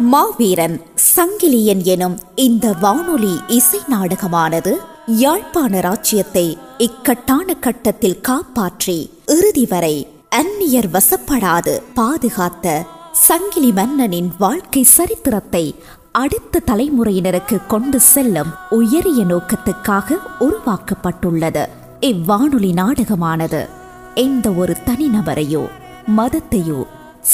மாவீரன் சங்கிலியன் எனும் இந்த வானொலி இசை நாடகமானது யாழ்ப்பாண ராஜ்யத்தை இக்கட்டான கட்டத்தில் காப்பாற்றி இறுதி வரை அந்நியர் வசப்படாது பாதுகாத்த சங்கிலி மன்னனின் வாழ்க்கை சரித்திரத்தை அடுத்த தலைமுறையினருக்கு கொண்டு செல்லும் உயரிய நோக்கத்துக்காக உருவாக்கப்பட்டுள்ளது. இவ்வானொலி நாடகமானது எந்த ஒரு தனிநபரையோ மதத்தையோ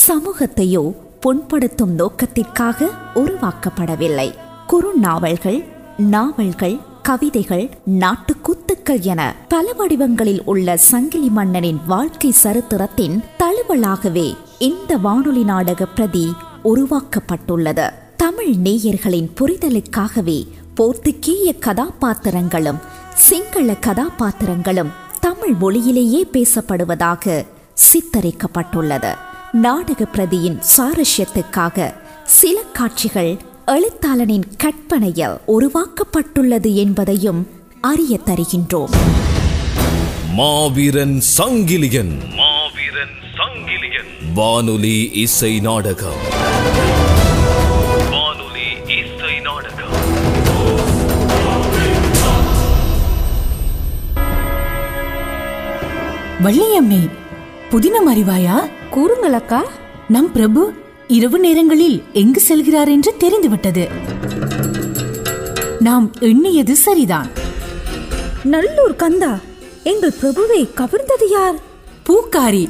சமூகத்தையோ புண்படுத்தும் நோக்கத்திற்காக உருவாக்கப்படவில்லை. குறுநாவல்கள் நாவல்கள் கவிதைகள் நாட்டுக்கூத்துக்கள் என பல வடிவங்களில் உள்ள சங்கிலி மன்னனின் வாழ்க்கை சரித்திரத்தின் தழுவலாகவே இந்த வானொலி நாடக பிரதி உருவாக்கப்பட்டுள்ளது. தமிழ் நேயர்களின் புரிதலுக்காகவே போர்த்துகீய கதாபாத்திரங்களும் சிங்கள கதாபாத்திரங்களும் தமிழ் மொழியிலேயே பேசப்படுவதாக சித்தரிக்கப்பட்டுள்ளது. நாடக பிரதியின் சுவாரஸ்யத்துக்காக சில காட்சிகள் எழுத்தாளனின் கற்பனையில் உருவாக்கப்பட்டுள்ளது என்பதையும் அறிய தருகின்றோம் மாவீரன் சங்கிலியன். மாவீரன் சங்கிலியன். வானொலி இசை நாடகம். வானொலி இசை நாடகம். வள்ளியம்மே புதினம் அறிவாயா கூறுங்கள் அக்கா நம் பிரபு இரவு நேரங்களில் எங்கு செல்கிறார் என்று தெரிந்துவிட்டது. நாம் எண்ணியது சரிதான். நல்லூர் கந்தா எங்கள் பிரபுவை கவர்ந்தது யார்? பூக்காரி.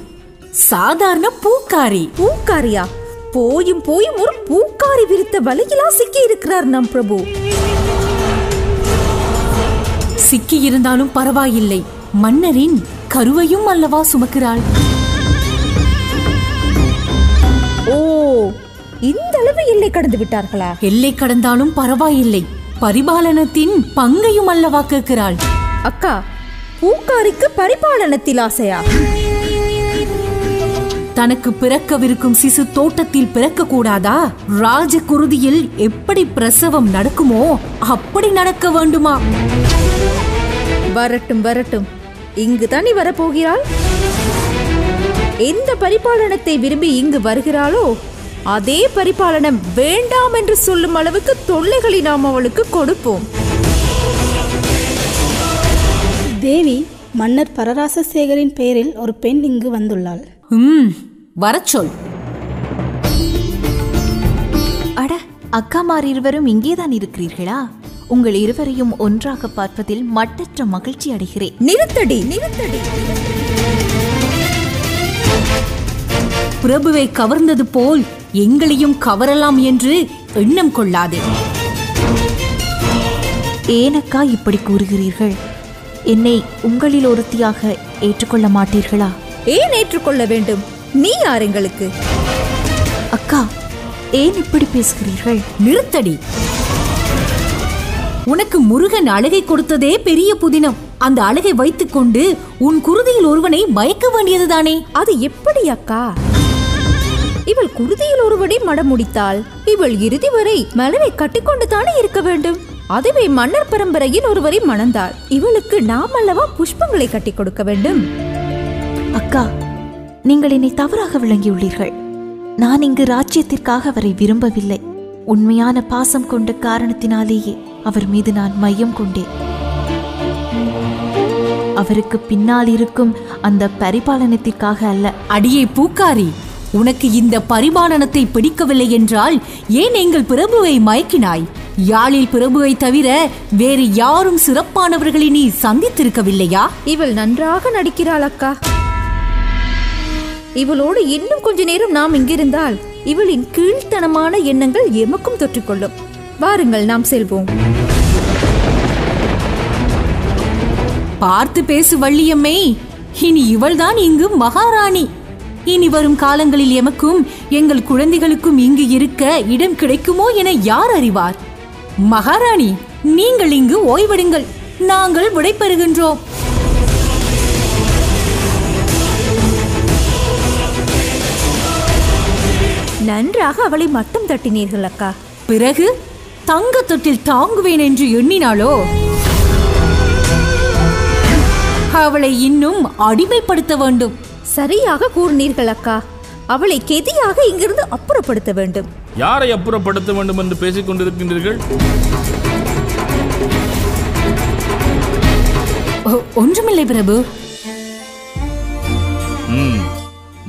சாதாரண பூக்காரி. பூக்காரியா? போயும் போயும் ஒரு பூக்காரி விரித்த வலையிலா சிக்கி இருக்கிறார் நம் பிரபு. சிக்கி இருந்தாலும் பரவாயில்லை. மன்னரின் கருவையும் அல்லவா சுமக்கிறாள்? இந்த அளவு எல்லை கடந்து விட்டார்களா? எல்லை கடந்தாலும் பரவாயில்லை. பரிபாலனத்தின் பங்கையும் அல்லவா கேட்கிறாள். அக்கா பூக்காரிக்கு பரிபாலனத்தில் ஆசையா? தனக்கு பிறக்கவிருக்கும் சிசு தோட்டத்தில் பிறக்க கூடாதா ராஜ குருதியில் எப்படி பிரசவம் நடக்குமோ அப்படி நடக்க வேண்டுமா? வரட்டும் வரட்டும். இங்கு தானே வரப்போகிறாள். எந்த பரிபாலனத்தை விரும்பி இங்கு வருகிறாளோ அதே பரிபாலனம் வேண்டாம் என்று சொல்லும் அளவுக்கு தொல்லைகளை நாம் அவளுக்கு கொடுப்போம். தேவி மன்னர் பரராசசேகரின் பெயரில் ஒரு பெண் இங்கு வந்துள்ளாள். ம் வரச் சொல். அட அக்காமார் இருவரும் இங்கேதான் இருக்கிறீர்களா? உங்கள் இருவரையும் ஒன்றாக பார்ப்பதில் மட்டற்ற மகிழ்ச்சி அடைகிறேன். நிறுத்தடி நிறுத்தடி. பிரபுவை கவர்ந்தது போல் எங்களையும் கவரலாம் என்று எண்ணம் கொள்ளாது. ஏனக்கா இப்படி கூறுகிறீர்கள்? என்னை உங்களில் ஒருத்தியாக ஏற்றுக்கொள்ள மாட்டீர்களா? ஏன் ஏற்றுக்கொள்ள வேண்டும்? நீ யார் எங்களுக்கு? அக்கா ஏன் இப்படி பேசுகிறீர்கள்? நிறுத்தடி. உனக்கு முருகன் அழகை கொடுத்ததே பெரிய புதினம். அந்த அழகை வைத்துக்கொண்டு உன் குருதியில் ஒருவனை மயக்க வேண்டியதுதானே? அது எப்படி அக்கா? இவள் குருதியில் ஒருவனை மடம் முடித்தாள். இவள் இறுதி வரை மலரை கட்டிக்கொண்டு தானே இருக்க வேண்டும். அதுவே மன்னர் பரம்பரையில் ஒருவரை மணந்தாள். இவளுக்கு நாம் அல்லவா புஷ்பங்களை கட்டி கொடுக்க வேண்டும்? அக்கா நீங்கள் என்னை தவறாக விளங்கியுள்ளீர்கள். நான் இங்கு ராஜ்யத்திற்காக அவரை விரும்பவில்லை. உண்மையான பாசம் கொண்ட காரணத்தினாலேயே அவர் மீது நான் மையம் கொண்டேன். அவருக்கு பின்னால் இருக்கும் அந்த பரிபாலனத்திற்காக அல்ல. அடியே பூக்காரி உனக்கு இந்த பரிபாலனத்தை பிடிக்கவில்லை என்றால் ஏன் எங்கள் பிரபுவை மயக்கினாய்? யாழில் பிரபுவை தவிர வேறு யாரும் சிறப்பானவர்களை நீ சந்தித்திருக்கவில்லையா? இவள் நன்றாக நடிக்கிறாள் அக்கா. இவளோடு இன்னும் கொஞ்ச நேரம் நாம் இங்கிருந்தால் இவளின் கீழ்த்தனமான எண்ணங்கள் எமக்கும் தொற்றிக்கொள்ளும். வாருங்கள் நாம் செல்வோம். பார்த்து பேசு வள்ளியம்மை. இனி இவள்தான் இங்கு மகாராணி. இனி வரும் காலங்களில் எமக்கும் எங்கள் குழந்தைகளுக்கும் இங்கு இருக்க இடம் கிடைக்குமோ என யார் அறிவார்? மகாராணி நீங்கள் இங்கு ஓய்வெடுங்கள். நாங்கள் விடைபெறுகின்றோம். நன்றாக அவளை மட்டம் தட்டினீர்கள் அக்கா. பிறகு தங்க தொட்டில் தாங்குவேன் என்று எண்ணினாளோ? அவளை இன்னும் அடிமைப்படுத்த வேண்டும். சரியாக கூறினீர்கள் அக்கா. அவளை கெதியாக இங்கிருந்து அப்புறப்படுத்த வேண்டும். யாரை அப்புறப்படுத்த வேண்டும் என்று பேசிக் கொண்டிருக்கின்றீர்கள்? ஒன்றுமில்லை பிரபு.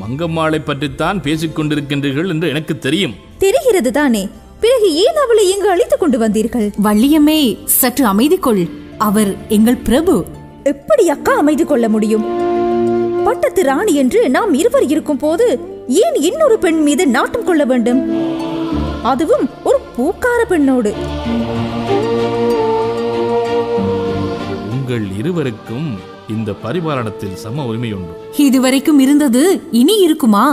மங்கம்மாளை பற்றித்தான் பேசிக் கொண்டிருக்கின்றீர்கள் என்று எனக்கு தெரியும். தெரிகிறது தானே. பிறகு ஏன் அவளை இங்கு அழைத்துக் கொண்டு வந்தீர்கள்? வள்ளியம்மே சற்று அமைதி கொள் அவர் எங்கள் பிரபு. எப்படி அக்கா அமைதி கொள்ள முடியும்? பட்டத்து ராணி என்று நாம் இருவர் இருக்கும் போது ஏன் இன்னொரு பெண் மீது நாட்டம் கொள்ள வேண்டும்? அதுவும் ஒரு பூக்கார பெண்ணோடு. உங்கள் இருவருக்கும் இந்த பரிபாலனத்தில் சம உரிமை உண்டு. இதுவரைக்கும் இருந்தது இனி இருக்குமா?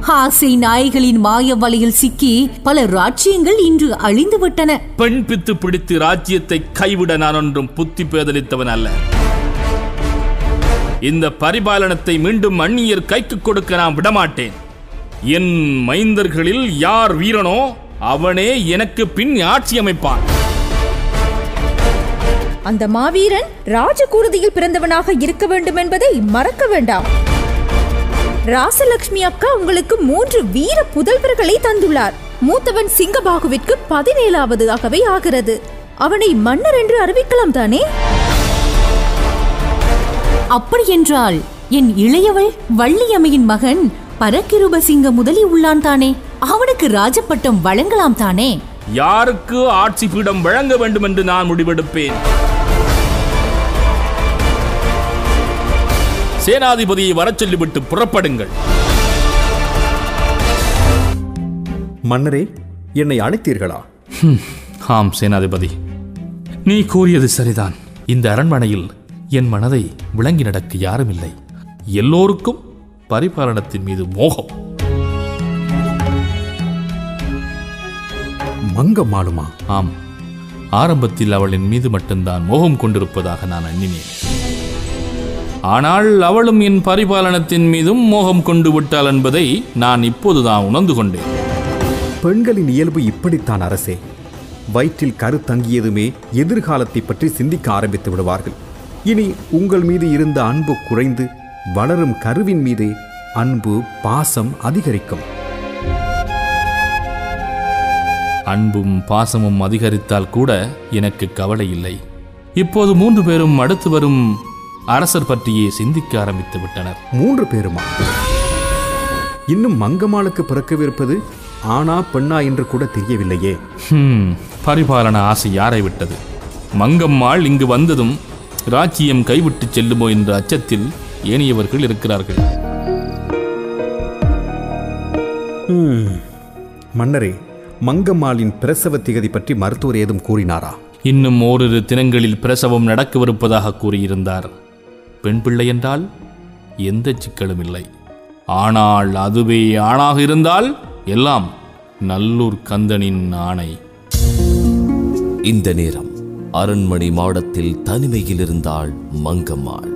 ஆசை நாய்களின் மாய வலையில் சிக்கி பல ராஜ்யங்கள் இன்று அழிந்து விட்டன பெண் பித்து பிடித்து ராஜ்யத்தை கைவிட நான் ஒன்றும் புத்தி பேதலித்தவன் அல்ல. இந்த பரிபாலனத்தை மீண்டும் அந்நியர் கைக்கு கொடுக்க நான் விடமாட்டேன். என் மைந்தர்களில் யார் வீரனோ அவனே எனக்கு பின் ஆட்சி அமைப்பான். அந்த மாவீரன் ராஜகுருதியில் பிறந்தவனாக இருக்க வேண்டும் என்பதை மறக்க வேண்டாம். ராசலட்சுமி அக்கா உங்களுக்கு மூன்று வீர புதல்வர்களை தந்துள்ளார். மூத்தவன் சிங்கபாகுவிற்கு பதினேழாவது ஆகவே ஆகிறது. அவனை மன்னர் என்று அறிவிக்கலாம் தானே? அப்படியென்றால் என் இளையவள் வள்ளியம்மையின் மகன் பரக்கிருபசிங்க முதலி உள்ளான் தானே? அவனுக்கு ராஜப்பட்டம் வழங்கலாம் தானே? யாருக்கு ஆட்சி பீடம் வழங்க வேண்டும் என்று நான் முடிவெடுப்பேன்? சேனாதிபதியை வரச் சொல்லிவிட்டு புறப்படுங்கள். மன்னரே என்னை அழைத்தீர்களா? ஹம், ஆம் சேனாதிபதி. நீ கூறியது சரிதான். இந்த அரண்மனையில் என் மனதை விளங்கி நடக்க யாரும் இல்லை எல்லோருக்கும் பரிபாலனத்தின் மீது மோகம். மங்கம்மாளுமா ஆம். ஆரம்பத்தில் அவளின் மீது மட்டும்தான் மோகம் கொண்டிருப்பதாக நான் எண்ணினேன். ஆனால் அவளும் என் பரிபாலனத்தின் மீதும் மோகம் கொண்டு விட்டாள் என்பதை நான் இப்போதுதான் உணர்ந்து கொண்டேன். பெண்களின் இயல்பு இப்படித்தான் அரசே. வயிற்றில் கரு தங்கியதுமே எதிர்காலத்தை பற்றி சிந்திக்க ஆரம்பித்து விடுவார்கள். இனி உங்கள் மீது இருந்த அன்பு குறைந்து வளரும் கருவின் மீதே அன்பு பாசம் அதிகரிக்கும். அன்பும் பாசமும் அதிகரித்தால் கூட எனக்கு கவலை இல்லை. இப்போது மூன்று பேரும் அடுத்து வரும் அரசர் பற்றியே சிந்திக்க ஆரம்பித்து விட்டனர். மூன்று பேருமா? இன்னும் மங்கம்மாளுக்கு பிறக்கவிருப்பது ஆனா பெண்ணா என்று கூட தெரியவில்லையே. ஹம், பரிபாலன ஆசை யாரை விட்டது? மங்கம்மாள் இங்கு வந்ததும் ராஜ்யம் கைவிட்டு செல்லுமோ என்ற அச்சத்தில் ஏனையவர்கள் இருக்கிறார்கள். மன்னரே மங்கம்மாளின் பிரசவ திகதி பற்றி மருத்துவர் ஏதும் கூறினாரா? இன்னும் ஓரிரு தினங்களில் பிரசவம் நடக்கவிருப்பதாக கூறியிருந்தார். பெண் பிள்ளை என்றால் எந்த சிக்கலும் இல்லை. ஆனால் அதுவே ஆணாக இருந்தால் எல்லாம் நல்லூர் கந்தனின் ஆணை. இந்த நேரம் அரண்மனை மாடத்தில் தனிமையில் இருந்தாள் மங்கம்மாள்.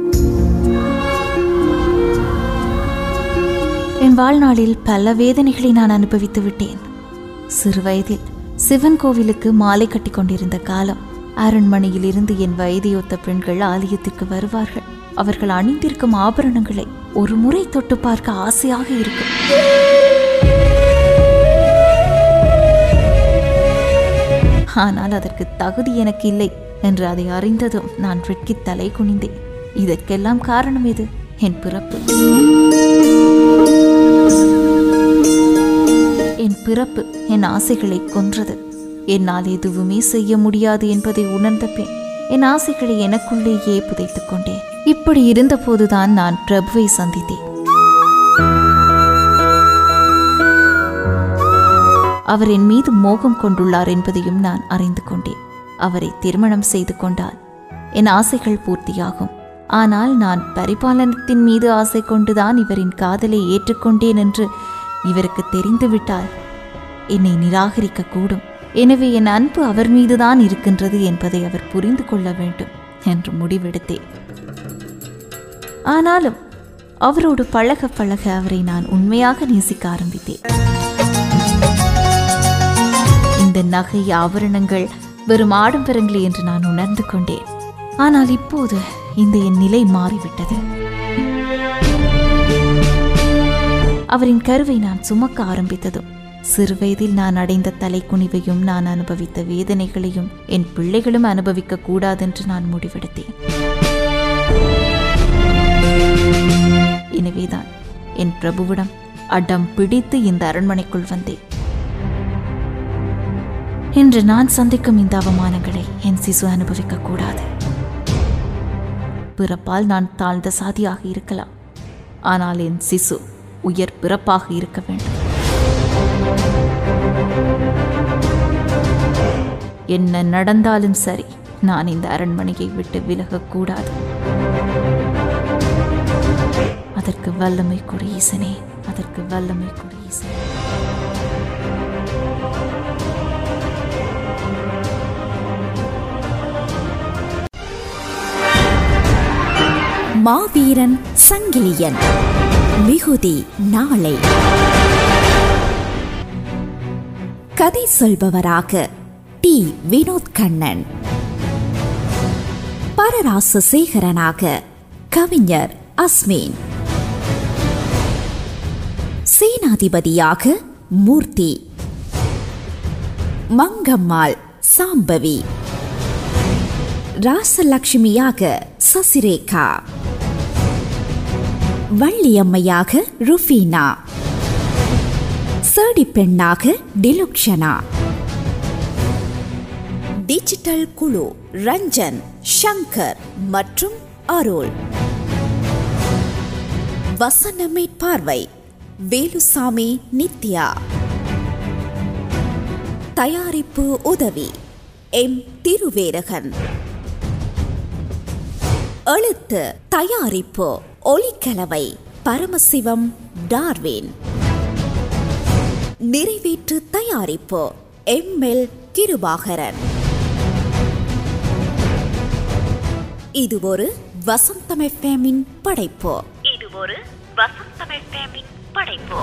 என் வாழ்நாளில் பல வேதனைகளை நான் அனுபவித்து விட்டேன். சிறுவயதில் சிவன் கோவிலுக்கு மாலை கட்டி கொண்டிருந்த காலம் அரண்மனையில் இருந்து என் வயதையொத்த பெண்கள் ஆலயத்திற்கு வருவார்கள். அவர்கள் அணிந்திருக்கும் ஆபரணங்களை ஒரு முறை தொட்டு பார்க்க ஆசையாக இருக்கும். ஆனால் அதற்கு தகுதி எனக்கு இல்லை என்று அதை அறிந்ததும் நான் வெட்கி தலை குனிந்தேன். இதற்கெல்லாம் காரணம் எது? என் பிறப்பு. என் பிறப்பு என் ஆசைகளை கொன்றது. என்னால் எதுவுமே செய்ய முடியாது என்பதை உணர்ந்த பின் என் ஆசைகளை எனக்குள்ளேயே புதைத்துக் கொண்டேன். இப்படி இருந்தபோதுதான் நான் பிரபுவை சந்தித்தேன். அவர் என் மீது மோகம் கொண்டுள்ளார் என்பதையும் நான் அறிந்து கொண்டேன். அவரை திருமணம் செய்து கொண்டால் என் ஆசைகள் பூர்த்தியாகும். ஆனால் நான் பரிபாலனத்தின் மீது ஆசை கொண்டுதான் இவரின் காதலை ஏற்றுக்கொண்டேன் என்று இவருக்கு தெரிந்துவிட்டால் என்னை நிராகரிக்க கூடும் எனவே என் அன்பு அவர் மீதுதான் இருக்கின்றது என்பதை அவர் புரிந்து கொள்ள வேண்டும் என்று முடிவெடுத்தேன். ஆனாலும் அவரோடு பழக பழக அவரை நான் உண்மையாக நேசிக்க ஆரம்பித்தேன். இந்த நகை ஆபரணங்கள் வெறும் ஆடம்பரங்களே என்று நான் உணர்ந்து கொண்டேன். ஆனால் இப்போது இந்த என் நிலை மாறிவிட்டது. அவரின் கருவை நான் சுமக்க ஆரம்பித்ததும் சிறுவயதில் நான் அடைந்த தலைக்குனிவையும் நான் அனுபவித்த வேதனைகளையும் என் பிள்ளைகளும் அனுபவிக்க கூடாதென்று நான் முடிவெடுத்தேன். எனவேதான் என் பிரபுவிடம் அடம் பிடித்து இந்த அரண்மனைக்குள் வந்தேன். இன்று நான் சந்திக்கும் இந்த அவமானங்களை என் சிசு அனுபவிக்க கூடாது பிறப்பால் நான் தாழ்ந்த சாதியாக இருக்கலாம். ஆனால் என் சிசு உயர் பிறப்பாக இருக்க வேண்டும். என்ன நடந்தாலும் சரி நான் இந்த அரண்மனையை விட்டு விலகக்கூடாது. அதற்கு வல்லமை கொடு ஈசனே. அதற்கு வல்லமை கொடு ஈசனே. மாவீரன் சங்கிலியன். மிகுதி நாளை. கதை சொல்பவராக டி. வினோத் கண்ணன் பரராச சேகரனாக கவிஞர் அஸ்மீன். சேனாதிபதியாக மூர்த்தி. மங்கம்மாள் சாம்பவி. ராசலட்சுமியாக சசிரேகா. வள்ளியம்மையாக ருஃபீனா. சேடி பெண்ணாக டிலுக்ஷனா. டிஜிட்டல் குழு ரஞ்சன் ஷங்கர் மற்றும் அருள். வசனமே பார்வை வேலுசாமி நித்யா. தயாரிப்பு உதவி எம். திருவேரகன். எழுத்து தயாரிப்பு ஒலிக்கலவை பரமசிவம் டார்வின். நிறைவேற்று தயாரிப்பு எம் எல் கிருபாகரன். இது ஒரு வசந்தம் எஃப்எம்மின் படைப்பு. இது ஒரு வசந்தம் எஃப்எம்மின் படைப்பு.